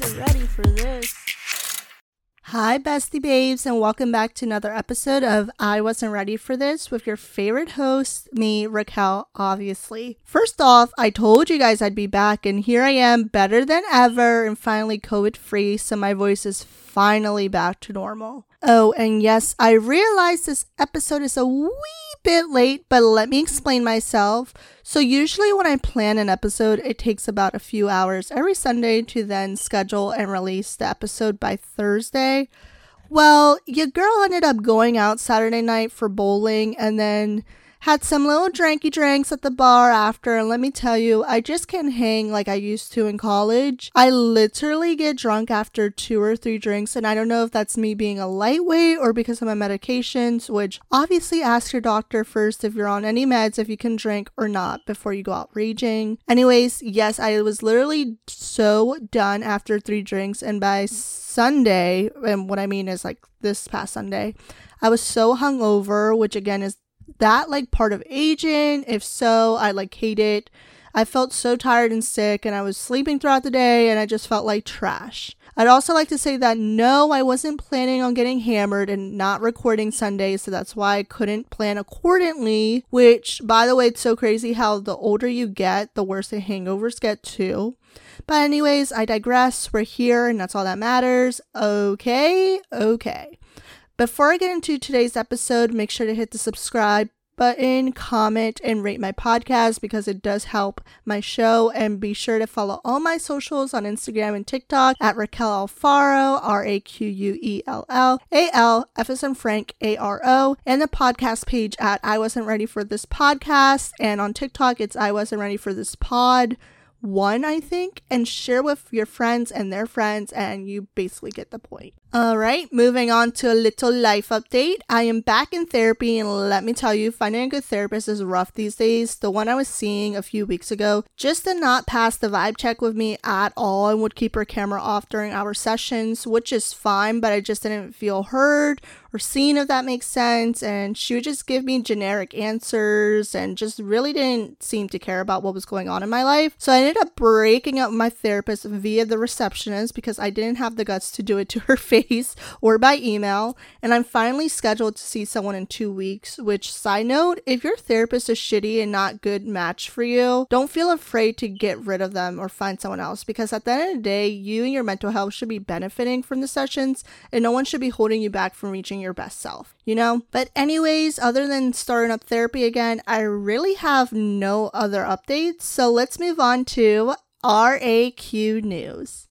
wasn't ready for this. Hi, bestie babes, and welcome back to another episode of I Wasn't Ready for This with your favorite host, me, Raquel, obviously. First off, I told you guys I'd be back, and here I am, better than ever, and finally COVID free, so my voice is finally back to normal. Oh, and yes, I realize this episode is a wee bit late, but let me explain myself. So, usually when I plan an episode, it takes about a few hours every Sunday to then schedule and release the episode by Thursday. Well, your girl ended up going out Saturday night for bowling and then had some little dranky drinks at the bar after, and let me tell you, I just can't hang like I used to in college. I literally get drunk after two or three drinks, and I don't know if that's me being a lightweight or because of my medications, which obviously ask your doctor first if you're on any meds if you can drink or not before you go out raging. Anyways, yes, I was literally so done after three drinks, and by Sunday, and what I mean is like this past Sunday, I was so hungover, which again is that like part of aging? If so, I like hate it. I felt so tired and sick, and I was sleeping throughout the day, and I just felt like trash. I'd also like to say that no, I wasn't planning on getting hammered and not recording Sunday, so that's why I couldn't plan accordingly. Which, by the way, it's so crazy how the older you get, the worse the hangovers get too. But, anyways, I digress. We're here, and that's all that matters. Okay, okay. Before I get into today's episode, make sure to hit the subscribe button, comment, and rate my podcast because it does help my show. And be sure to follow all my socials on Instagram and TikTok at Raquel Alfaro, R A Q U E L L A L F S M Frank A R O, and the podcast page at I Wasn't Ready for This Podcast. And on TikTok, it's I Wasn't Ready for This Pod one, I think, and share with your friends and their friends, and you basically get the point. All right, moving on to a little life update. I am back in therapy, and let me tell you, finding a good therapist is rough these days. The one I was seeing a few weeks ago just did not pass the vibe check with me at all and would keep her camera off during our sessions, which is fine, but I just didn't feel heard or seen, if that makes sense. And she would just give me generic answers and just really didn't seem to care about what was going on in my life. So I ended up breaking up with my therapist via the receptionist because I didn't have the guts to do it to her face or by email. And I'm finally scheduled to see someone in two weeks. Which, side note, if your therapist is shitty and not good match for you, don't feel afraid to get rid of them or find someone else because at the end of the day, you and your mental health should be benefiting from the sessions and no one should be holding you back from reaching your best self, you know? But, anyways, other than starting up therapy again, I really have no other updates. So let's move on to RAQ News.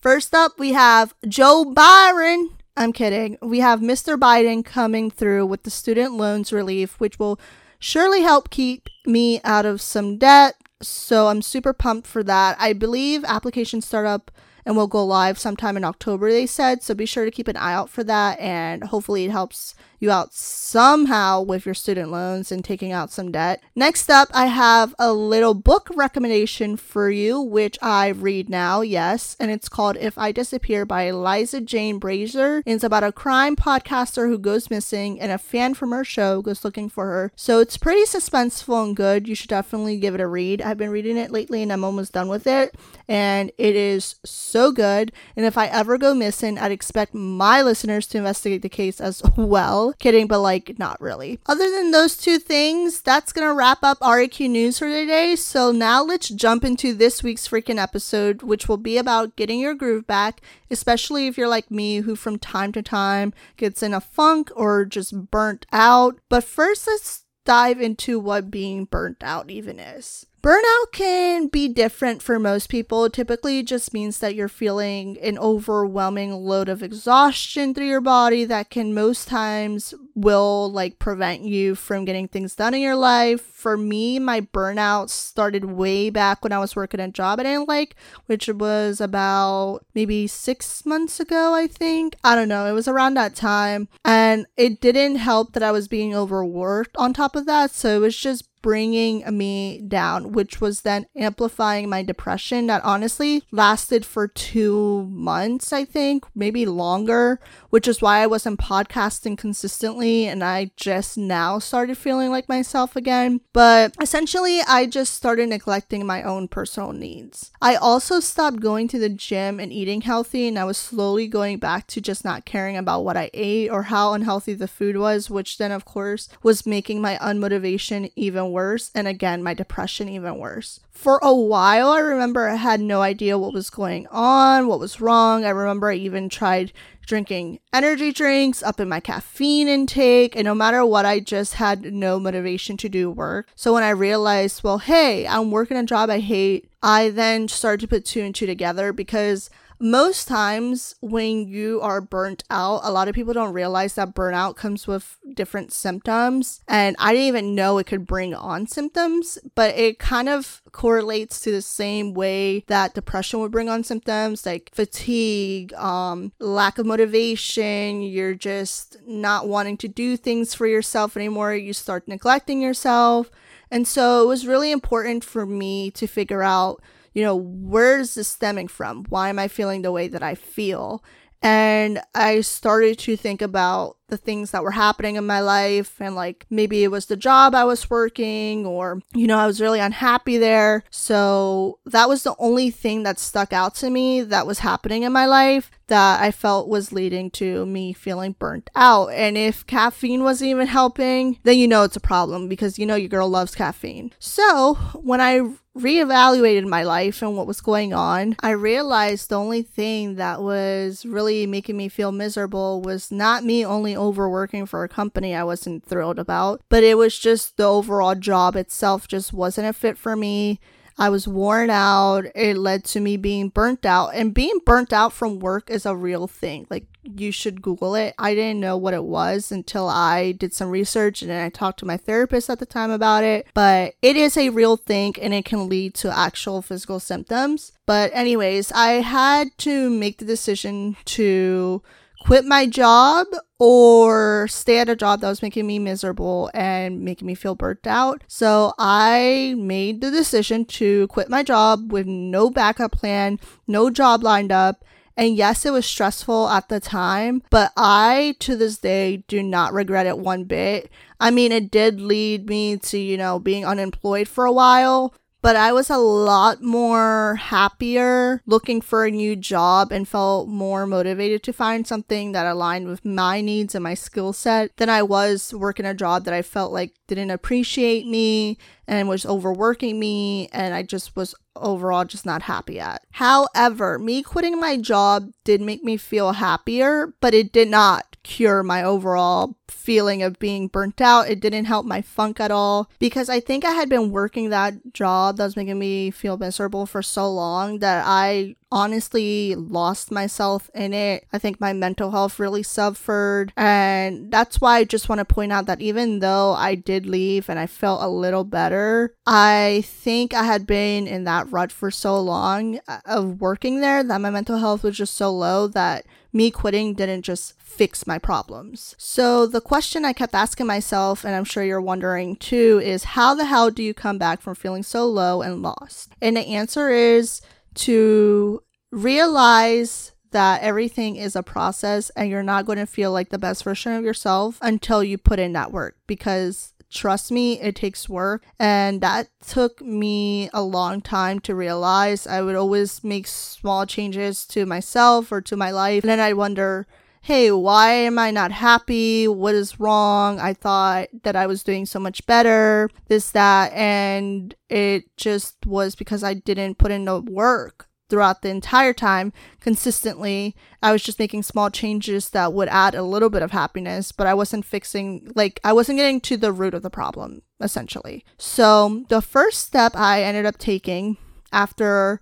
First up, we have Joe Byron. I'm kidding. We have Mr. Biden coming through with the student loans relief, which will surely help keep me out of some debt. So I'm super pumped for that. I believe applications start up and we'll go live sometime in October, they said. So be sure to keep an eye out for that. And hopefully it helps you out somehow with your student loans and taking out some debt. Next up, I have a little book recommendation for you, which I read now, yes, and it's called If I Disappear by Eliza Jane Brazier. It's about a crime podcaster who goes missing and a fan from her show goes looking for her. So it's pretty suspenseful and good. You should definitely give it a read. I've been reading it lately and I'm almost done with it, and it is so good. And if I ever go missing, I'd expect my listeners to investigate the case as well. Kidding, but like not really. Other than those two things, that's gonna wrap up RAQ news for today. So now let's jump into this week's freaking episode, which will be about getting your groove back, especially if you're like me who from time to time gets in a funk or just burnt out. But first, let's dive into what being burnt out even is. Burnout can be different for most people. It typically just means that you're feeling an overwhelming load of exhaustion through your body that can most times will like prevent you from getting things done in your life. For me, my burnout started way back when I was working a job I didn't like, which was about maybe 6 months ago, I think. I don't know, it was around that time, and it didn't help that I was being overworked on top of that, so it was just bringing me down, which was then amplifying my depression that honestly lasted for two months, I think, maybe longer, which is why I wasn't podcasting consistently and I just now started feeling like myself again. But essentially, I just started neglecting my own personal needs. I also stopped going to the gym and eating healthy, and I was slowly going back to just not caring about what I ate or how unhealthy the food was, which then, of course, was making my unmotivation even worse, and again, my depression even worse. For a while, I remember I had no idea what was going on, what was wrong. I remember I even tried drinking energy drinks, up in my caffeine intake, and no matter what, I just had no motivation to do work. So when I realized, well, hey, I'm working a job I hate, I then started to put two and two together because most times when you are burnt out, a lot of people don't realize that burnout comes with different symptoms. And I didn't even know it could bring on symptoms, but it kind of correlates to the same way that depression would bring on symptoms like fatigue, um, lack of motivation. You're just not wanting to do things for yourself anymore. You start neglecting yourself. And so it was really important for me to figure out you know, where's this stemming from? Why am I feeling the way that I feel? And I started to think about the things that were happening in my life and like maybe it was the job I was working or you know I was really unhappy there. So that was the only thing that stuck out to me that was happening in my life that I felt was leading to me feeling burnt out. And if caffeine wasn't even helping, then you know it's a problem because you know your girl loves caffeine. So when I reevaluated my life and what was going on, I realized the only thing that was really making me feel miserable was not me only overworking for a company I wasn't thrilled about, but it was just the overall job itself just wasn't a fit for me. I was worn out. It led to me being burnt out. And being burnt out from work is a real thing. Like, you should Google it. I didn't know what it was until I did some research and then I talked to my therapist at the time about it. But it is a real thing and it can lead to actual physical symptoms. But, anyways, I had to make the decision to quit my job or stay at a job that was making me miserable and making me feel burnt out. So I made the decision to quit my job with no backup plan, no job lined up. And yes, it was stressful at the time, but I to this day do not regret it one bit. I mean, it did lead me to, you know, being unemployed for a while, but I was a lot more happier looking for a new job and felt more motivated to find something that aligned with my needs and my skill set than I was working a job that I felt like didn't appreciate me and was overworking me and I just was overall just not happy at. However, me quitting my job did make me feel happier, but it did not cure my overall feeling of being burnt out. It didn't help my funk at all because I think I had been working that job that was making me feel miserable for so long that I honestly lost myself in it. I think my mental health really suffered. And that's why I just want to point out that even though I did leave and I felt a little better, I think I had been in that rut for so long uh, of working there that my mental health was just so low that me quitting didn't just fix my problems. So the question I kept asking myself, and I'm sure you're wondering too, is how the hell do you come back from feeling so low and lost? And the answer is to realize that everything is a process and you're not going to feel like the best version of yourself until you put in that work because trust me, it takes work. And that took me a long time to realize. I would always make small changes to myself or to my life. And then I wonder, hey, why am I not happy? What is wrong? I thought that I was doing so much better, this, that. And it just was because I didn't put in the work throughout the entire time consistently. I was just making small changes that would add a little bit of happiness, but I wasn't fixing, like, I wasn't getting to the root of the problem, essentially. So, the first step I ended up taking after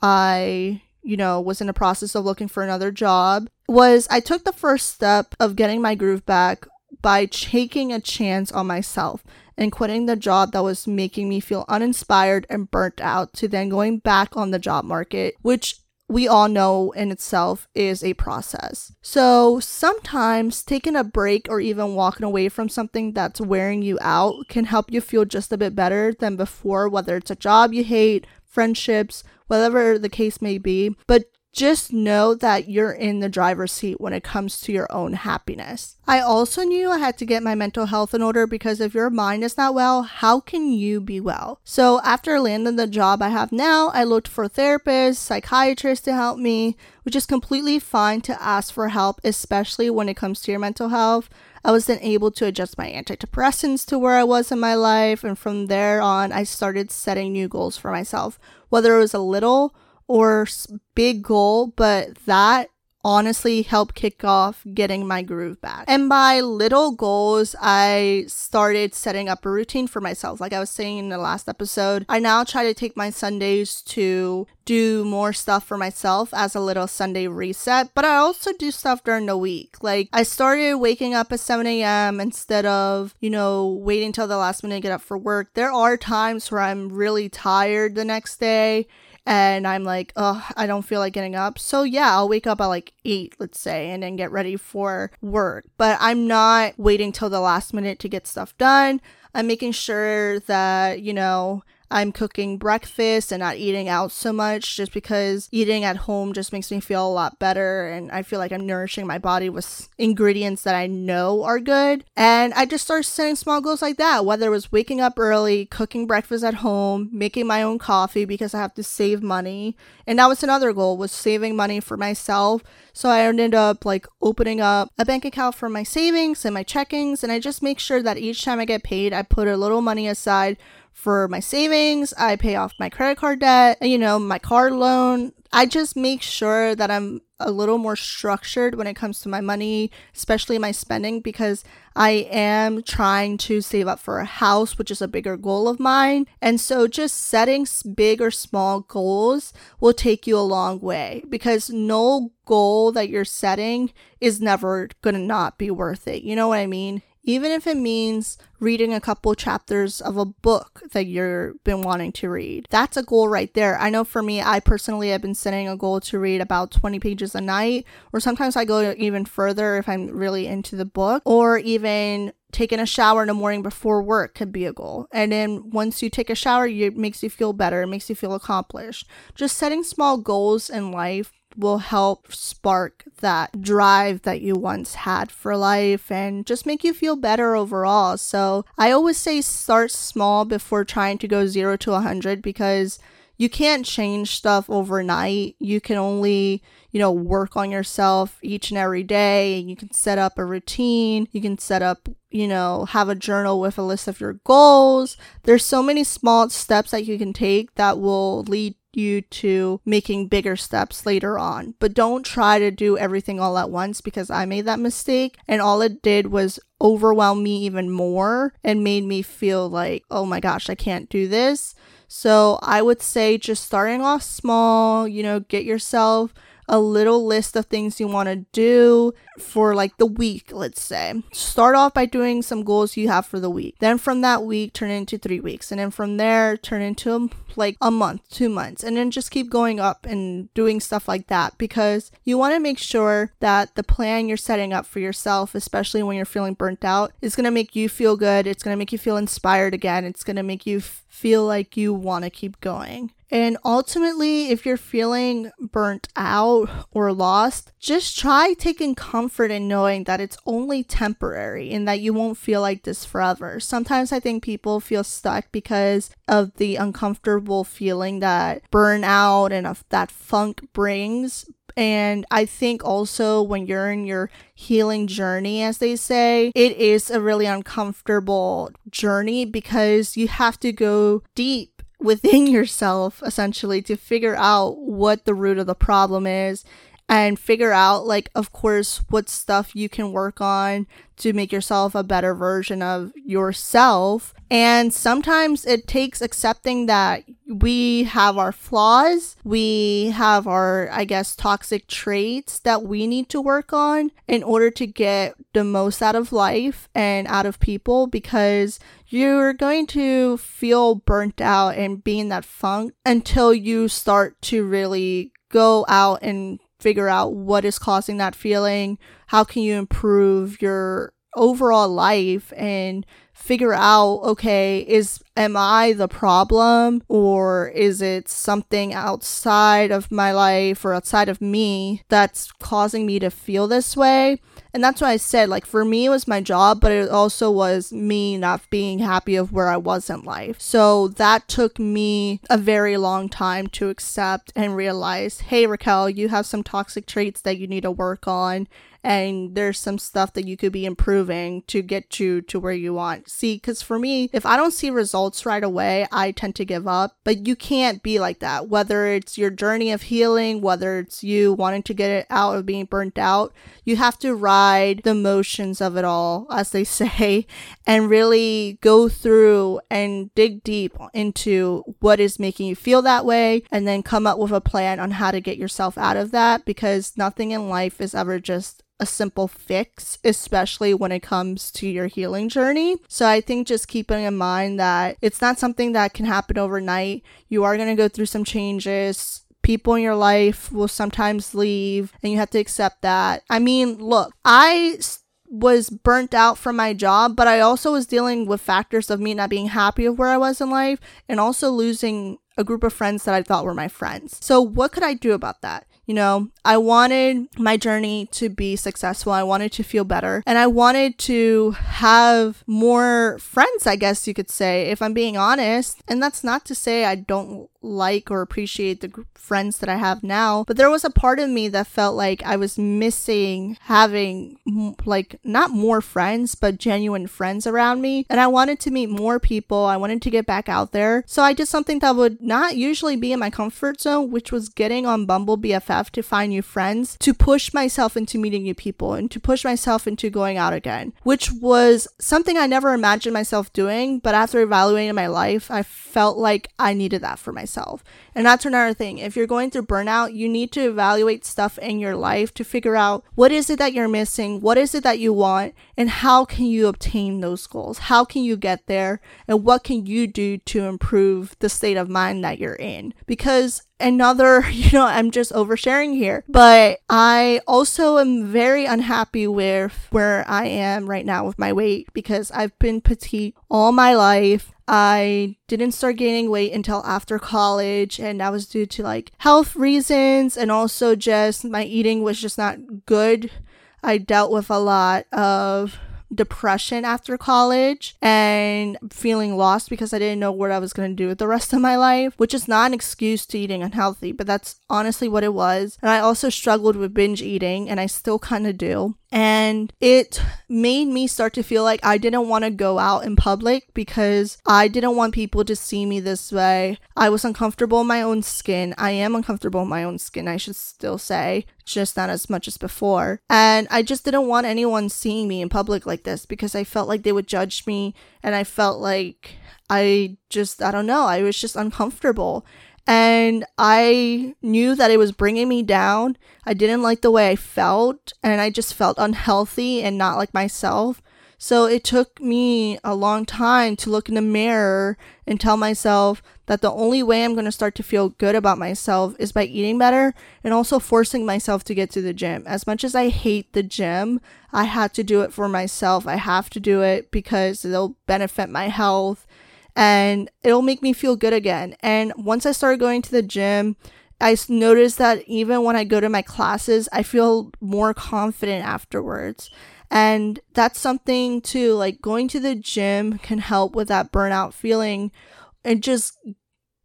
I, you know, was in the process of looking for another job was I took the first step of getting my groove back by taking a chance on myself and quitting the job that was making me feel uninspired and burnt out to then going back on the job market, which we all know in itself is a process. So sometimes taking a break or even walking away from something that's wearing you out can help you feel just a bit better than before, whether it's a job you hate, friendships, whatever the case may be. But just know that you're in the driver's seat when it comes to your own happiness. I also knew I had to get my mental health in order because if your mind is not well, how can you be well? So after landing the job I have now, I looked for therapists, psychiatrists to help me, which is completely fine to ask for help, especially when it comes to your mental health. I was then able to adjust my antidepressants to where I was in my life, and from there on, I started setting new goals for myself, whether it was a little or big goal, but that honestly helped kick off getting my groove back. And by little goals, I started setting up a routine for myself. Like I was saying in the last episode, I now try to take my Sundays to do more stuff for myself as a little Sunday reset, but I also do stuff during the week. Like I started waking up at 7 a.m. instead of, you know, waiting till the last minute to get up for work. There are times where I'm really tired the next day and I'm like, oh, I don't feel like getting up. So yeah, I'll wake up at like eight, let's say, and then get ready for work. But I'm not waiting till the last minute to get stuff done. I'm making sure that, you know, I'm cooking breakfast and not eating out so much just because eating at home just makes me feel a lot better and I feel like I'm nourishing my body with ingredients that I know are good. And I just started setting small goals like that, whether it was waking up early, cooking breakfast at home, making my own coffee because I have to save money. And that was another goal was saving money for myself. So I ended up like opening up a bank account for my savings and my checkings and I just make sure that each time I get paid, I put a little money aside for my savings. I pay off my credit card debt, you know, my car loan. I just make sure that I'm a little more structured when it comes to my money, especially my spending, because I am trying to save up for a house, which is a bigger goal of mine. And so just setting big or small goals will take you a long way because no goal that you're setting is never going to not be worth it. You know what I mean? Even if it means reading a couple chapters of a book that you've been wanting to read. That's a goal right there. I know for me, I personally have been setting a goal to read about 20 pages a night, or sometimes I go even further if I'm really into the book, or even taking a shower in the morning before work could be a goal. And then once you take a shower, it makes you feel better, it makes you feel accomplished. Just setting small goals in life will help spark that drive that you once had for life and just make you feel better overall. So I always say start small before trying to go zero to a 100 because you can't change stuff overnight. You can only, you know, work on yourself each and every day. You can set up a routine. You can set up, you know, have a journal with a list of your goals. There's so many small steps that you can take that will lead you to making bigger steps later on. But don't try to do everything all at once because I made that mistake and all it did was overwhelm me even more and made me feel like, oh my gosh, I can't do this. So I would say just starting off small, you know, get yourself a little list of things you want to do for like the week, let's say. Start off by doing some goals you have for the week. Then from that week, turn into three weeks. And then from there, turn into like a month, two months. And then just keep going up and doing stuff like that because you want to make sure that the plan you're setting up for yourself, especially when you're feeling burnt out, is going to make you feel good. It's going to make you feel inspired again. It's going to make you feel like you want to keep going. And ultimately, if you're feeling burnt out or lost, just try taking comfort in knowing that it's only temporary and that you won't feel like this forever. Sometimes I think people feel stuck because of the uncomfortable feeling that burnout and of that funk brings. And I think also when you're in your healing journey, as they say, it is a really uncomfortable journey because you have to go deep within yourself essentially to figure out what the root of the problem is and figure out like of course what stuff you can work on to make yourself a better version of yourself. And sometimes it takes accepting that we have our flaws we have our i guess toxic traits that we need to work on in order to get the most out of life and out of people because you're going to feel burnt out and be in that funk until you start to really go out and figure out what is causing that feeling. How can you improve your overall life and figure out okay is am i the problem or is it something outside of my life or outside of me that's causing me to feel this way and that's why I said, like, for me, it was my job, but it also was me not being happy of where I was in life. So that took me a very long time to accept and realize, hey, Raquel, you have some toxic traits that you need to work on and there's some stuff that you could be improving to get you to where you want. See, because for me, if I don't see results right away, I tend to give up. But you can't be like that. Whether it's your journey of healing, whether it's you wanting to get it out of being burnt out, you have to ride the motions of it all, as they say, and really go through and dig deep into what is making you feel that way, and then come up with a plan on how to get yourself out of that because nothing in life is ever just a simple fix, especially when it comes to your healing journey. So I think just keeping in mind that it's not something that can happen overnight. You are going to go through some changes people in your life will sometimes leave and you have to accept that. I mean, look, I was burnt out from my job, but I also was dealing with factors of me not being happy of where I was in life and also losing a group of friends that I thought were my friends. So, what could I do about that? You know, I wanted my journey to be successful. I wanted to feel better. And I wanted to have more friends, I guess you could say, if I'm being honest. And that's not to say I don't like or appreciate the friends that I have now, but there was a part of me that felt like I was missing having like not more friends, but genuine friends around me. And I wanted to meet more people. I wanted to get back out there. So I did something that would not usually be in my comfort zone, which was getting on Bumble BFF to find new friends, to push myself into meeting new people and to push myself into going out again, which was something I never imagined myself doing. But after evaluating my life, I felt like I needed that for myself. And that's another thing. If you're going through burnout, you need to evaluate stuff in your life to figure out what is it that you're missing, what is it that you want, and how can you obtain those goals? How can you get there? And what can you do to improve the state of mind that you're in? Because another, you know, I'm just oversharing here, but I also am very unhappy with where I am right now with my weight because I've been petite all my life. I didn't start gaining weight until after college, and that was due to like health reasons and also just my eating was just not good. I dealt with a lot of depression after college and feeling lost because I didn't know what I was going to do with the rest of my life, which is not an excuse to eating unhealthy, but that's honestly what it was. And I also struggled with binge eating, and I still kind of do. And it made me start to feel like I didn't want to go out in public because I didn't want people to see me this way. I was uncomfortable in my own skin. I am uncomfortable in my own skin, I should still say, just not as much as before. And I just didn't want anyone seeing me in public like this because I felt like they would judge me and I felt like I just, I don't know, I was just uncomfortable and I knew that it was bringing me down. I didn't like the way I felt, and I just felt unhealthy and not like myself. So it took me a long time to look in the mirror and tell myself that the only way I'm going to start to feel good about myself is by eating better and also forcing myself to get to the gym. As much as I hate the gym, I had to do it for myself. I have to do it because it'll benefit my health and it'll make me feel good again. And once I started going to the gym, I noticed that even when I go to my classes, I feel more confident afterwards. And that's something too, like going to the gym can help with that burnout feeling and just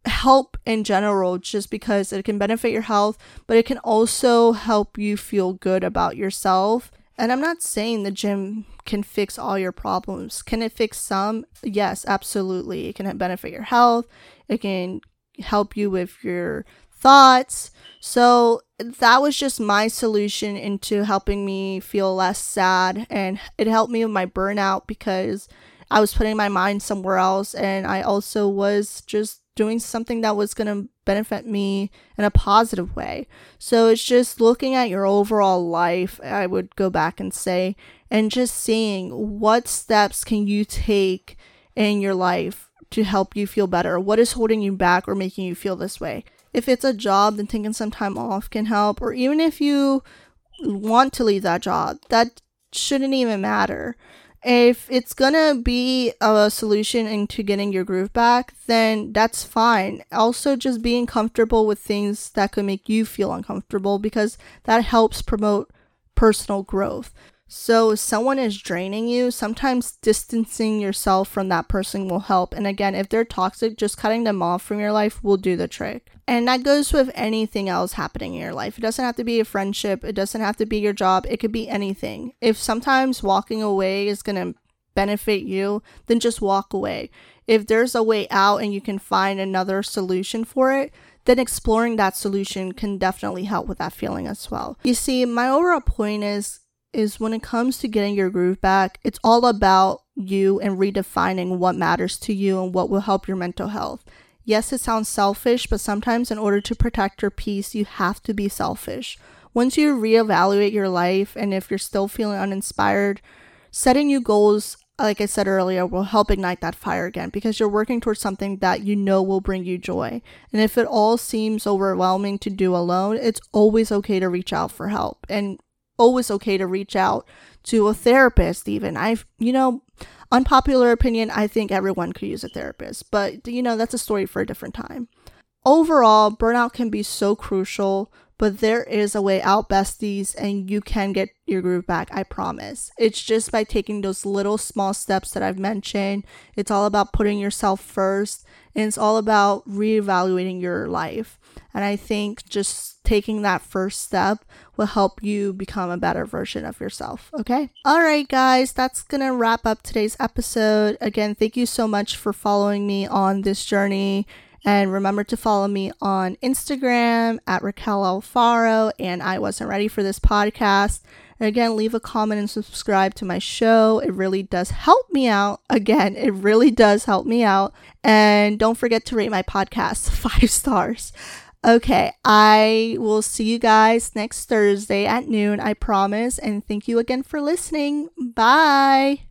help in general, just because it can benefit your health, but it can also help you feel good about yourself. And I'm not saying the gym can fix all your problems. Can it fix some? Yes, absolutely. It can benefit your health. It can help you with your thoughts. So that was just my solution into helping me feel less sad and it helped me with my burnout because I was putting my mind somewhere else and I also was just doing something that was going to benefit me in a positive way. So it's just looking at your overall life, I would go back and say, and just seeing what steps can you take in your life to help you feel better? What is holding you back or making you feel this way? if it's a job, then taking some time off can help. Or even if you want to leave that job, that shouldn't even matter. If it's gonna be a solution into getting your groove back, then that's fine. Also, just being comfortable with things that could make you feel uncomfortable because that helps promote personal growth. So, someone is draining you, sometimes distancing yourself from that person will help. And again, if they're toxic, just cutting them off from your life will do the trick. And that goes with anything else happening in your life. It doesn't have to be a friendship, it doesn't have to be your job, it could be anything. If sometimes walking away is going to benefit you, then just walk away. If there's a way out and you can find another solution for it, then exploring that solution can definitely help with that feeling as well. You see, my overall point is is when it comes to getting your groove back, it's all about you and redefining what matters to you and what will help your mental health. Yes, it sounds selfish, but sometimes in order to protect your peace, you have to be selfish. Once you reevaluate your life and if you're still feeling uninspired, setting new goals, like I said earlier, will help ignite that fire again because you're working towards something that you know will bring you joy. And if it all seems overwhelming to do alone, it's always okay to reach out for help. And Oh, always okay to reach out to a therapist even. I've you know unpopular opinion i think everyone could use a therapist but you know that's a story for a different time. Overall burnout can be so crucial but there is a way out besties and you can get your groove back i promise. It's just by taking those little small steps that i've mentioned. It's all about putting yourself first and it's all about reevaluating your life and i think just taking that first step will help you become a better version of yourself. Okay. All right, guys, that's going to wrap up today's episode. Again, thank you so much for following me on this journey. And remember to follow me on Instagram at Raquel Alfaro. And I wasn't ready for this podcast. And again, leave a comment and subscribe to my show. It really does help me out. Again, it really does help me out. And don't forget to rate my podcast five stars. Okay, I will see you guys next Thursday at noon, I promise. And thank you again for listening. Bye.